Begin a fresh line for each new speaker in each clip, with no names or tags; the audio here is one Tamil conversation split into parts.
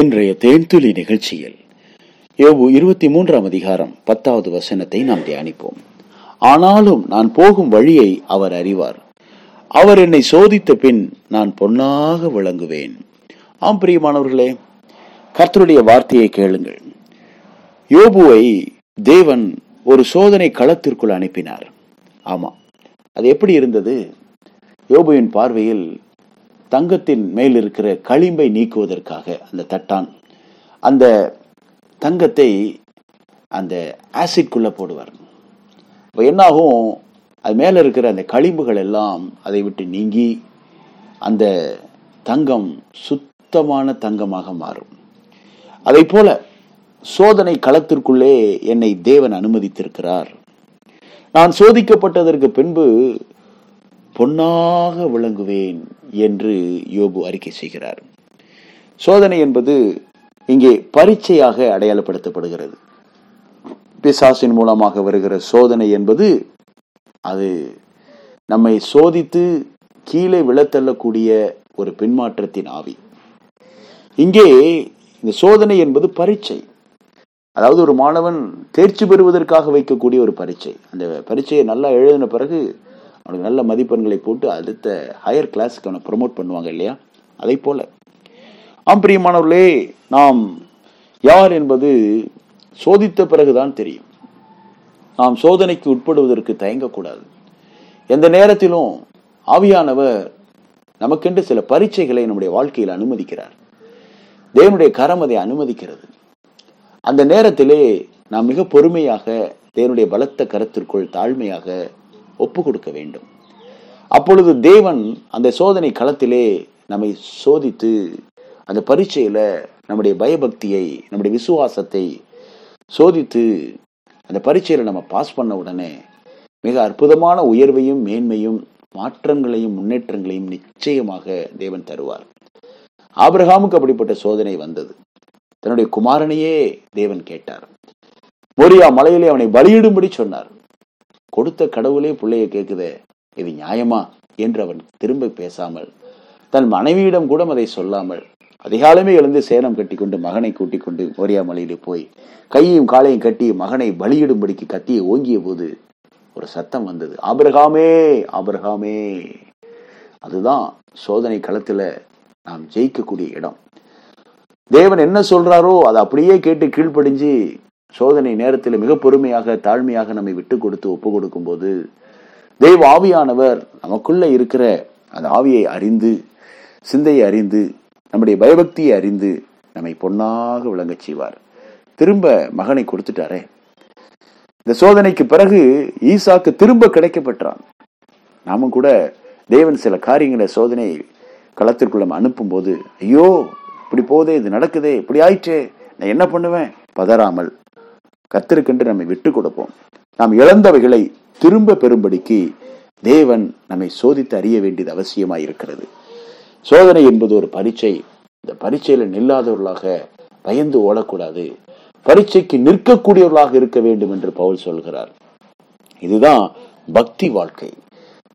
இன்றைய தேன்துளி நிகழ்ச்சியில் யோபு இருபத்தி மூன்றாம் அதிகாரம் பத்தாவது வசனத்தை நாம் தியானிப்போம். ஆனாலும் நான் போகும் வழியை அவர் அறிவார். அவர் என்னை சோதித்த பின் நான் பொன்னாக விளங்குவேன். ஆம் பிரியமானவர்களே கர்த்தருடைய வார்த்தையை கேளுங்கள். யோபுவை தேவன் ஒரு சோதனை களத்திற்குள் அனுப்பினார். ஆமா அது எப்படி இருந்தது? யோபுவின் பார்வையில் தங்கத்தின் மேல் இருக்கிற களிம்பை நீக்குவதற்காக அந்த தட்டான் அந்த தங்கத்தை அந்த ஆசிட்குள்ள போடுவார். இப்போ என்னாகும்? அது மேலே இருக்கிற அந்த களிம்புகள் எல்லாம் அதை விட்டு நீங்கி அந்த தங்கம் சுத்தமான தங்கமாக மாறும். அதை போல சோதனை களத்திற்குள்ளே என்னை தேவன் அனுமதித்திருக்கிறார். நான் சோதிக்கப்பட்டதற்கு பின்பு பொன்னாக விளங்குவேன் என்று யோபு அறிக்கை செய்கிறார். சோதனை என்பது இங்கே பரீட்சையாக அடையாளப்படுத்தப்படுகிறது. பிசாசின் மூலமாக வருகிற சோதனை என்பது அது நம்மை சோதித்து கீழே விழத்தள்ளக்கூடிய ஒரு பின்மாற்றத்தின் ஆவி. இங்கே இந்த சோதனை என்பது பரீட்சை. அதாவது ஒரு மாணவன் தேர்ச்சி பெறுவதற்காக வைக்கக்கூடிய ஒரு பரீட்சை. அந்த பரீட்சையை நல்லா எழுதின பிறகு அவனுக்கு நல்ல மதிப்பெண்களை போட்டு அடுத்த ஹையர் கிளாஸுக்கு அவனை ப்ரொமோட் பண்ணுவாங்க இல்லையா? அதை போல. ஆம் பிரியமானவர்களே நாம் யார் என்பது சோதித்த பிறகுதான் தெரியும். நாம் சோதனைக்கு உட்படுவதற்கு தயங்கக்கூடாது. எந்த நேரத்திலும் ஆவியானவர் நமக்கென்று சில பரீட்சைகளை நம்முடைய வாழ்க்கையில் அனுமதிக்கிறார். தேவனுடைய கரம் அதை அனுமதிக்கிறது. அந்த நேரத்திலே நாம் மிக பொறுமையாக தேவனுடைய பலத்த கரத்திற்குள் தாழ்மையாக ஒப்பு கொடுக்க வேண்டும் அப்பொழுது தேவன் அந்த சோதனை களத்திலே நம்மை சோதித்து அந்த பரீட்சையில நம்முடைய பயபக்தியை நம்முடைய விசுவாசத்தை சோதித்து அந்த பரீட்சையில நம்ம பாஸ் பண்ண உடனே மிக அற்புதமான உயர்வையும் மேன்மையும் மாற்றங்களையும் முன்னேற்றங்களையும் நிச்சயமாக தேவன் தருவார். ஆபிரகாமுக்கு அப்படிப்பட்ட சோதனை வந்தது. தன்னுடைய குமாரனையே தேவன் கேட்டார். மோரியா மலையிலே அவனை பலியிடும்படி சொன்னார். கொடுத்த கடவுளே பிள்ளைய கேட்குதே இது நியாயமா என்று அவன் திரும்ப பேசாமல் தன் மனைவியிடம் கூட அதை சொல்லாமல் அதிகாலமே எழுந்து சேனம் கட்டி கொண்டு மகனை கூட்டிக் கொண்டு மலையிலே போய் கையையும் காலையும் கட்டி மகனை பலியிடும்படிக்கு கத்தியை ஓங்கிய போது ஒரு சத்தம் வந்தது. ஆபிரகாமே ஆபிரகாமே. அதுதான் சோதனை களத்துல நாம் ஜெயிக்கக்கூடிய இடம். தேவன் என்ன சொல்றாரோ அதை அப்படியே கேட்டு கீழ்ப்படிஞ்சு சோதனை நேரத்தில் மிக பொறுமையாக தாழ்மையாக நம்மை விட்டு கொடுத்து ஒப்பு கொடுக்கும் போது தெய்வ ஆவியானவர் நமக்குள்ள இருக்கிற அந்த ஆவியை அறிந்து சிந்தையை அறிந்து நம்முடைய பயபக்தியை அறிந்து நம்மை பொன்னாக விளங்கச் செய்வார். திரும்ப மகனை கொடுத்துட்டாரே. இந்த சோதனைக்கு பிறகு ஈசாக்கு திரும்ப கிடைக்கப்பட்டான் நாமும் கூட தேவன் சில காரியங்களை சோதனை களத்திற்குள்ள அனுப்பும் போது ஐயோ இப்படி போதே இது நடக்குதே இப்படி ஆயிற்றே நான் என்ன பண்ணுவேன்? பதறாமல் கத்திருக்கென்று நம்மை விட்டு கொடுப்போம். நாம் இழந்தவைகளை திரும்ப பெறும்படிக்கு தேவன் நம்மை சோதித்து அறிய வேண்டியது அவசியமாய் இருக்கிறது. சோதனை என்பது ஒரு பரீட்சை. இந்த பரீட்சையில நில்லாதவர்களாக பயந்து ஓடக்கூடாது. பரீட்சைக்கு நிற்கக்கூடியவர்களாக இருக்க வேண்டும் என்று பவுல் சொல்கிறார். இதுதான் பக்தி வாழ்க்கை.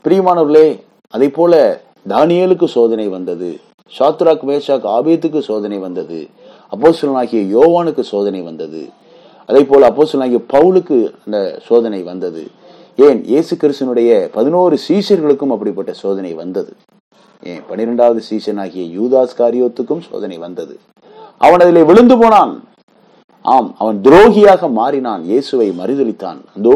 பிரியமானவர்களே அதை போல தானியலுக்கு சோதனை வந்தது. ஷாத்ராக் மேஷாக் ஆபேத்துக்கு சோதனை வந்தது. அப்போசலனாகிய யோவானுக்கு சோதனை வந்தது. அதே போல அப்போசலனாகிய பவுலுக்கு அந்த சோதனை வந்தது. ஏன்? இயேசு கிறிஸ்தனுடைய பதினோரு சீஷர்களுக்கும் அப்படிப்பட்ட சோதனை வந்தது. ஏன்? பனிரெண்டாவது சீசனாகிய யூதாஸ் காரியோத்துக்கும் சோதனை வந்தது. அவன் அதிலே விழுந்து போனான். ஆம் அவன் துரோகியாக மாறினான். இயேசுவை மறுதளித்தான் அந்தோ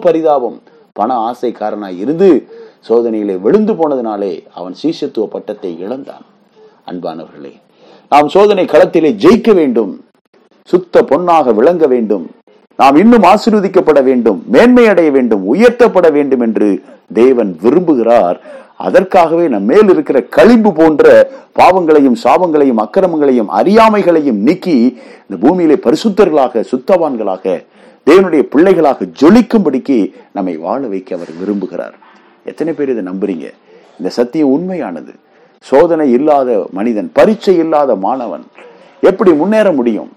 பரிதாபம் பண ஆசைக்காரனாய் இருந்து சோதனையிலே விழுந்து போனதினாலே அவன் சீசத்துவ பட்டத்தை இழந்தான். அன்பானவர்களே நாம் சோதனை களத்திலே ஜெயிக்க வேண்டும். சுத்த பொன்னாக விளங்க வேண்டும். நாம் இன்னும் ஆசீர்வதிக்கப்பட வேண்டும் மேன்மை அடைய வேண்டும் உயர்த்தப்பட வேண்டும் என்று தேவன் விரும்புகிறார். அதற்காகவே நம் மேல் இருக்கிற களிம்பு போன்ற பாவங்களையும் சாபங்களையும் அக்கிரமங்களையும் அறியாமைகளையும் நீக்கி இந்த பூமியிலே பரிசுத்தர்களாக சுத்தவான்களாக தேவனுடைய பிள்ளைகளாக ஜொலிக்கும்படிக்கு நம்மை வாழ வைக்க அவர் விரும்புகிறார். எத்தனை பேர் இதை நம்புறீங்க? இந்த சத்தியம் உண்மையானது. சோதனை இல்லாத மனிதன் பரீட்சை இல்லாத மாணவன் எப்படி முன்னேற முடியும்?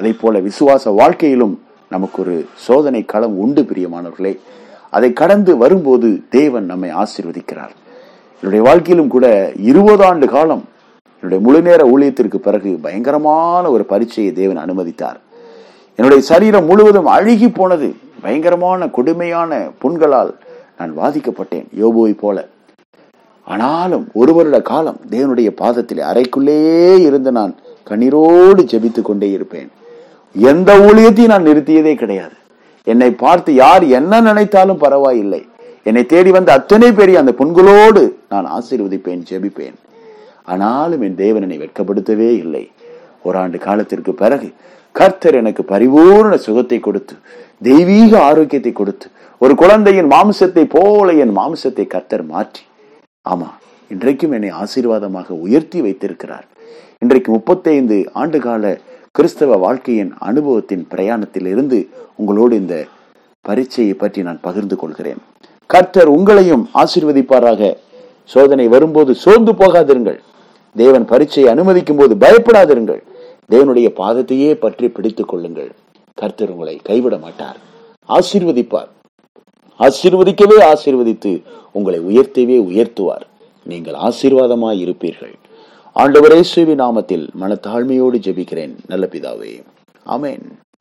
அதே போல விசுவாச வாழ்க்கையிலும் நமக்கு ஒரு சோதனை களம் உண்டு பிரியமானவர்களே. அதை கடந்து வரும்போது தேவன் நம்மை ஆசீர்வதிக்கிறார். என்னுடைய வாழ்க்கையிலும் கூட இருபது ஆண்டு காலம் என்னுடைய முழு நேர ஊழியத்திற்கு பிறகு பயங்கரமான ஒரு பரீட்சையை தேவன் அனுமதித்தார். என்னுடைய சரீரம் முழுவதும் அழுகி போனது. பயங்கரமான கொடுமையான புண்களால் நான் வாதிக்கப்பட்டேன் யோபோவை போல. ஆனாலும் ஒரு வருட காலம் தேவனுடைய பாதத்தில் அறைக்குள்ளேயே இருந்து நான் கண்ணீரோடு ஜெபித்துக் கொண்டே இருப்பேன். எந்த ஊழியத்தையும் நான் நிறுத்தியதே கிடையாது. என்னை பார்த்து யார் என்ன நினைத்தாலும் பரவாயில்லை. என்னை தேடி வந்த அத்தனை பெரிய அந்த புண்களோடு நான் ஆசீர்வதிப்பேன் ஜெபிப்பேன். ஆனாலும் என் தேவன் என்னை வெட்கப்படுத்தவே இல்லை. ஓராண்டு காலத்திற்கு பிறகு கர்த்தர் எனக்கு பரிபூர்ண சுகத்தை கொடுத்து தெய்வீக ஆரோக்கியத்தை கொடுத்து ஒரு குழந்தையின் மாம்சத்தை போல என் மாம்சத்தை கர்த்தர் மாற்றி. ஆமா இன்றைக்கும் என்னை ஆசீர்வாதமாக உயர்த்தி வைத்திருக்கிறார். இன்றைக்கு முப்பத்தைந்து ஆண்டு கால கிறிஸ்தவ வாழ்க்கையின் அனுபவத்தின் பிரயாணத்தில் இருந்து உங்களோடு இந்த பரீட்சையை பற்றி நான் பகிர்ந்து கொள்கிறேன். கர்த்தர் உங்களையும் ஆசீர்வதிப்பாராக. சோதனை வரும்போது சோர்ந்து போகாதிருங்கள். தேவன் பரீட்சையை அனுமதிக்கும் போது பயப்படாதிருங்கள். தேவனுடைய பாதத்தையே பற்றி பிடித்துக் கொள்ளுங்கள். கர்த்தர் உங்களை கைவிட மாட்டார். ஆசீர்வதிப்பார். ஆசீர்வதிக்கவே ஆசீர்வதித்து உங்களை உயர்த்தவே உயர்த்துவார். நீங்கள் ஆசீர்வாதமாய் இருப்பீர்கள் ஆண்டவரே சுவி நாமத்தில் மனத்தாழ்மையோடு ஜெபிக்கிறேன். நல்ல பிதாவே. அமேன்